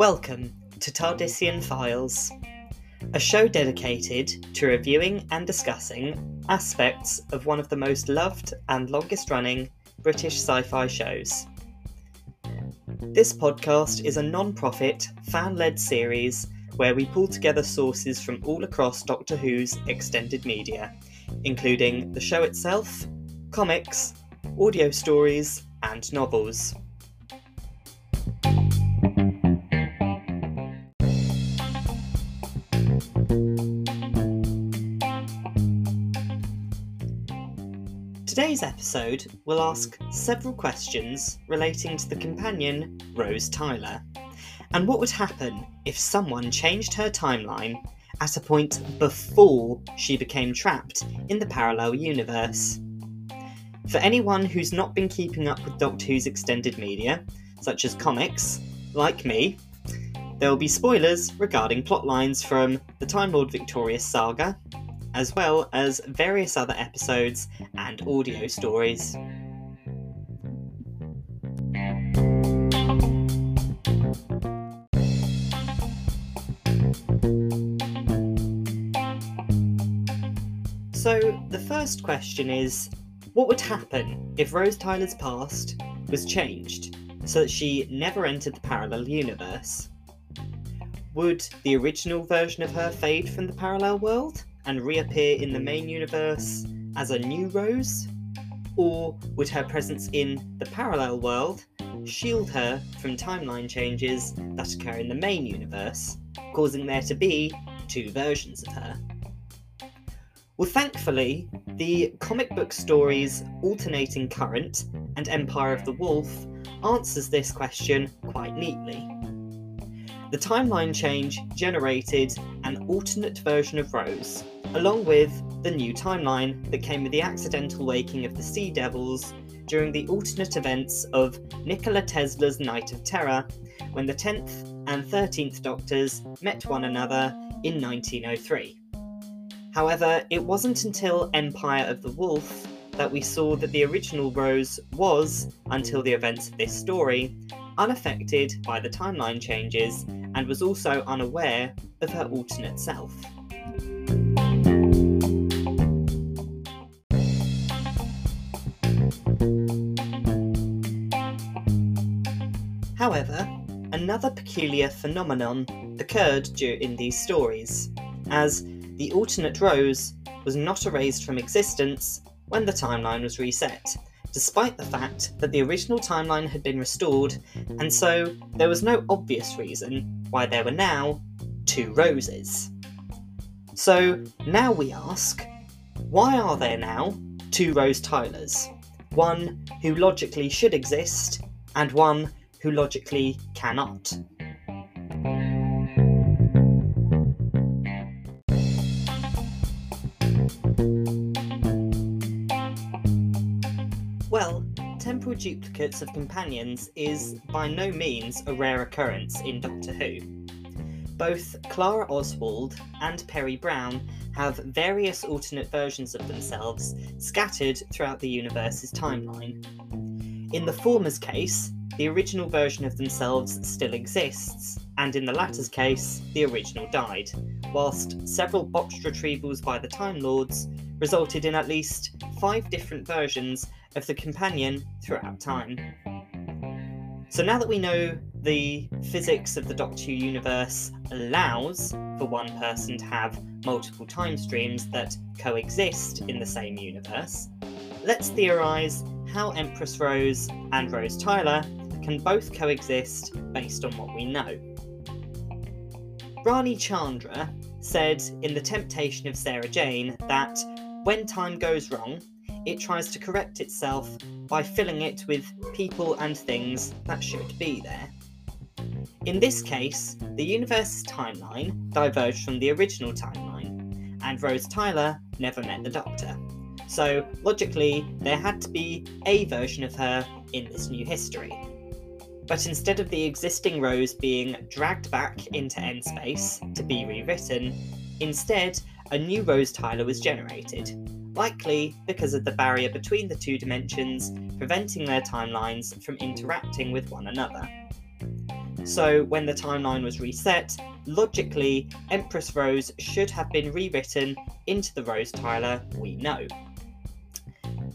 Welcome to Tardisian Files, a show dedicated to reviewing and discussing aspects of one of the most loved and longest running British sci fi shows. This podcast is a non profit, fan led series where we pull together sources from all across Doctor Who's extended media, including the show itself, comics, audio stories, and novels. Today's episode will hmm. ask several questions relating to the companion Rose Tyler, and what would happen if someone changed her timeline at a point before she became trapped in the parallel universe. For anyone who's not been keeping up with Doctor Who's extended media, such as comics, like me, there will be spoilers regarding plotlines from the Time Lord Victorious saga, as well as various other episodes and audio stories. So, the first question is what would happen if Rose Tyler's past was changed so that she never entered the parallel universe? Would the original version of her fade from the parallel world and reappear in the main universe as a new Rose? Or would her presence in the parallel world shield her from timeline changes that occur in the main universe, causing there to be two versions of her? Well, thankfully, the comic book stories Alternating Current and Empire of the Wolf answers this question quite neatly. The timeline change generated an alternate version of Rose, along with the new timeline that came with the accidental waking of the Sea Devils during the alternate events of Nikola Tesla's Night of Terror, when the 10th and 13th Doctors met one another in 1903. However, it wasn't until Empire of the Wolf that we saw that the original Rose was, until the events of this story, unaffected by the timeline changes and was also unaware of her alternate self. However, another peculiar phenomenon occurred in these stories, as the alternate Rose was not erased from existence when the timeline was reset, despite the fact that the original timeline had been restored, and so there was no obvious reason why there were now two Roses. So now we ask, why are there now two Rose Tylers? One who logically should exist, and one who logically cannot. Duplicates of companions is by no means a rare occurrence in Doctor Who. Both Clara Oswald and Peri Brown have various alternate versions of themselves scattered throughout the universe's timeline. In the former's case, the original version of themselves still exists, and in the latter's case, the original died, whilst several botched retrievals by the Time Lords resulted in at least five different versions of the companion throughout mm-hmm. time. So now that we know the physics of the Doctor Who universe allows for one person to have multiple time streams that coexist in the same universe, let's theorise how Empress Rose and Rose Tyler can both coexist based on what we know. Rani Chandra said in The Temptation of Sarah Jane that when time goes wrong, it tries to correct itself by filling it with people and things that should be there. In this case, the universe's timeline diverged from the original timeline, and Rose Tyler never met the Doctor. So, logically, there had to be a version of her in this new history. But instead of the existing Rose being dragged back into N space to be rewritten, instead, a new Rose Tyler was generated, likely because of the barrier between the two dimensions preventing their timelines from interacting with one another. So when the timeline was reset, logically, Empress Rose should have been rewritten into the Rose Tyler we know.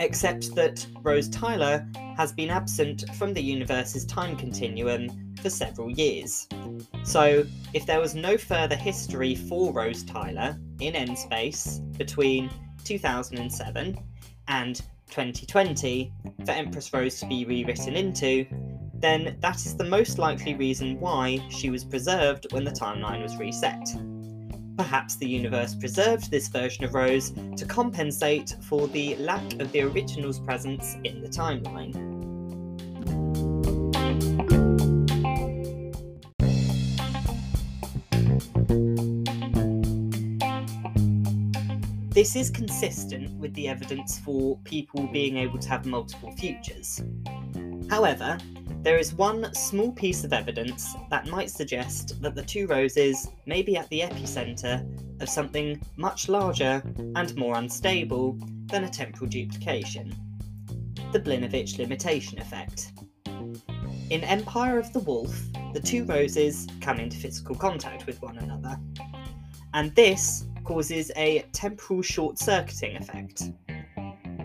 Except that Rose Tyler has been absent from the universe's time continuum for several years. So, if there was no further history for Rose Tyler in N-Space between 2007 and 2020 for Empress Rose to be rewritten into, then that is the most likely reason why she was preserved when the timeline was reset. Perhaps the universe preserved this version of Rose to compensate for the lack of the original's presence in the timeline. This is consistent with the evidence for people being able to have multiple futures. However, there is one small piece of evidence that might suggest that the two roses may be at the epicenter of something much larger and more unstable than a temporal duplication the Blinovitch limitation effect. In Empire of the Wolf, the two roses come into physical contact with one another, and this causes a temporal short circuiting effect.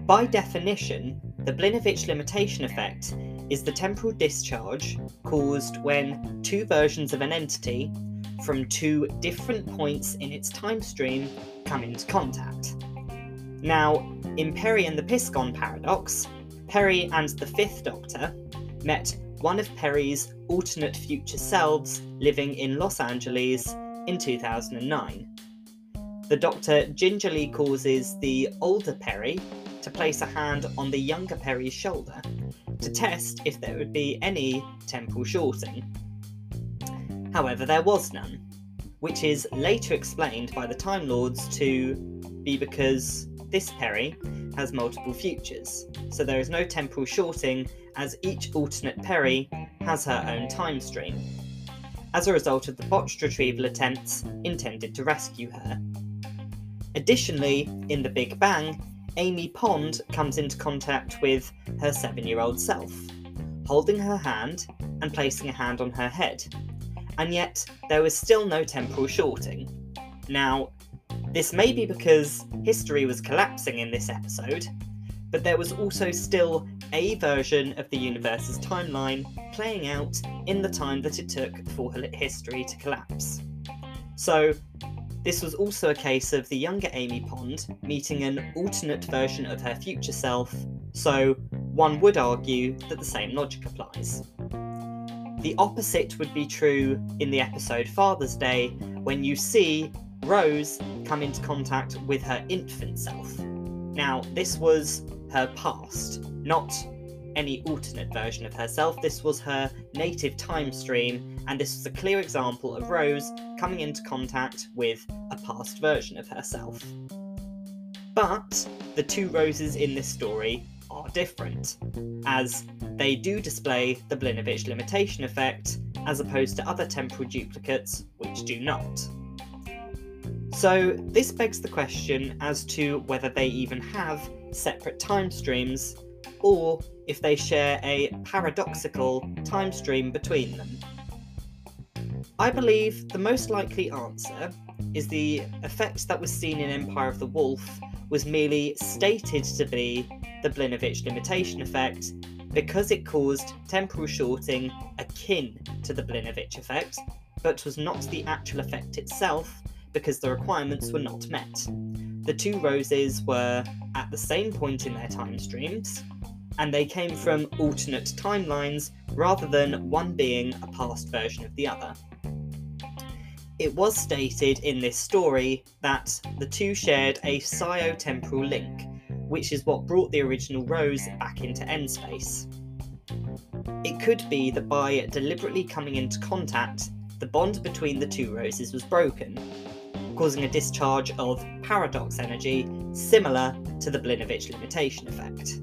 By definition, the Blinovitch limitation effect is the temporal discharge caused when two versions of an entity from two different points in its time stream come into contact. Now, in Peri and the Piscon paradox, Peri and the Fifth Doctor met one of Peri's alternate future selves living in Los Angeles in 2009. The Doctor gingerly causes the older Peri to place a hand on the younger Peri's shoulder to test if there would be any temporal shorting. However, there was none, which is later explained by the Time Lords to be because this Peri has multiple futures, so there is no temporal shorting as each alternate Peri has her own time stream, as a result of the botched retrieval attempts intended to rescue her. Additionally, in the Big Bang, Amy Pond comes into contact with her seven year old self, holding her hand and placing a hand on her head. And yet, there was still no temporal shorting. Now, this may be because history was collapsing in this episode, but there was also still a version of the universe's timeline playing out in the time that it took for history to collapse. So, this was also a case of the younger Amy Pond meeting an alternate version of her future self, so one would argue that the same logic applies. The opposite would be true in the episode Father's Day when you see Rose come into contact with her infant self. Now, this was her past, not any alternate version of herself. This was her native time stream, and this was a clear example of Rose coming into contact with a past version of herself. But the two Roses in this story are different, as they do display the Blinovitch limitation effect, as opposed to other temporal duplicates which do not. So, this begs the question as to whether they even have separate time streams or if they share a paradoxical time stream between them. I believe the most likely answer is the effect that was seen in Empire of the Wolf was merely stated to be the Blinovitch limitation effect because it caused temporal shorting akin to the Blinovitch effect, but was not the actual effect itself because the requirements were not met. The two roses were at the same point in their time streams, and they came from alternate timelines rather than one being a past version of the other. It was stated in this story that the two shared a psio-temporal link, which is what brought the original Rose back into N-Space. It could be that by deliberately coming into contact, the bond between the two roses was broken, causing a discharge of paradox energy similar to the Blinovitch limitation effect.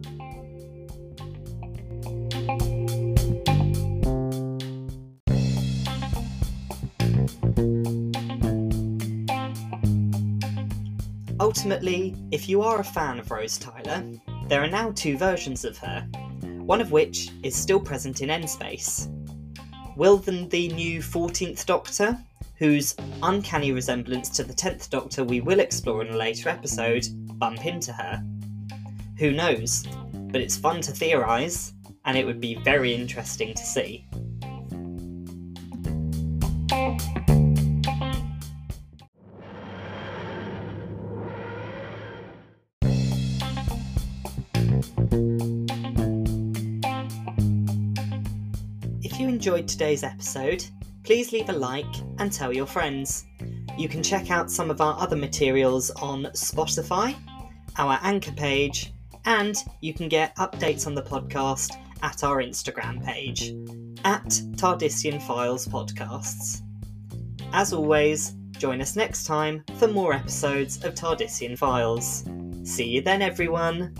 Ultimately, if you are a fan of Rose Tyler, there are now two versions of her, one of which is still present in N-Space. Will then the new 14th Doctor, whose uncanny resemblance to the 10th Doctor we will explore in a later episode, bump into her? Who knows? But it's fun to theorise, and it would be very interesting to see. Enjoyed today's episode, please leave a like and tell your friends. You can check out some of our other materials on Spotify, our anchor page, and you can get updates on the podcast at our Instagram page, at Tardisian Files Podcasts. As always, join us next time for more episodes of Tardisian Files. See you then, everyone!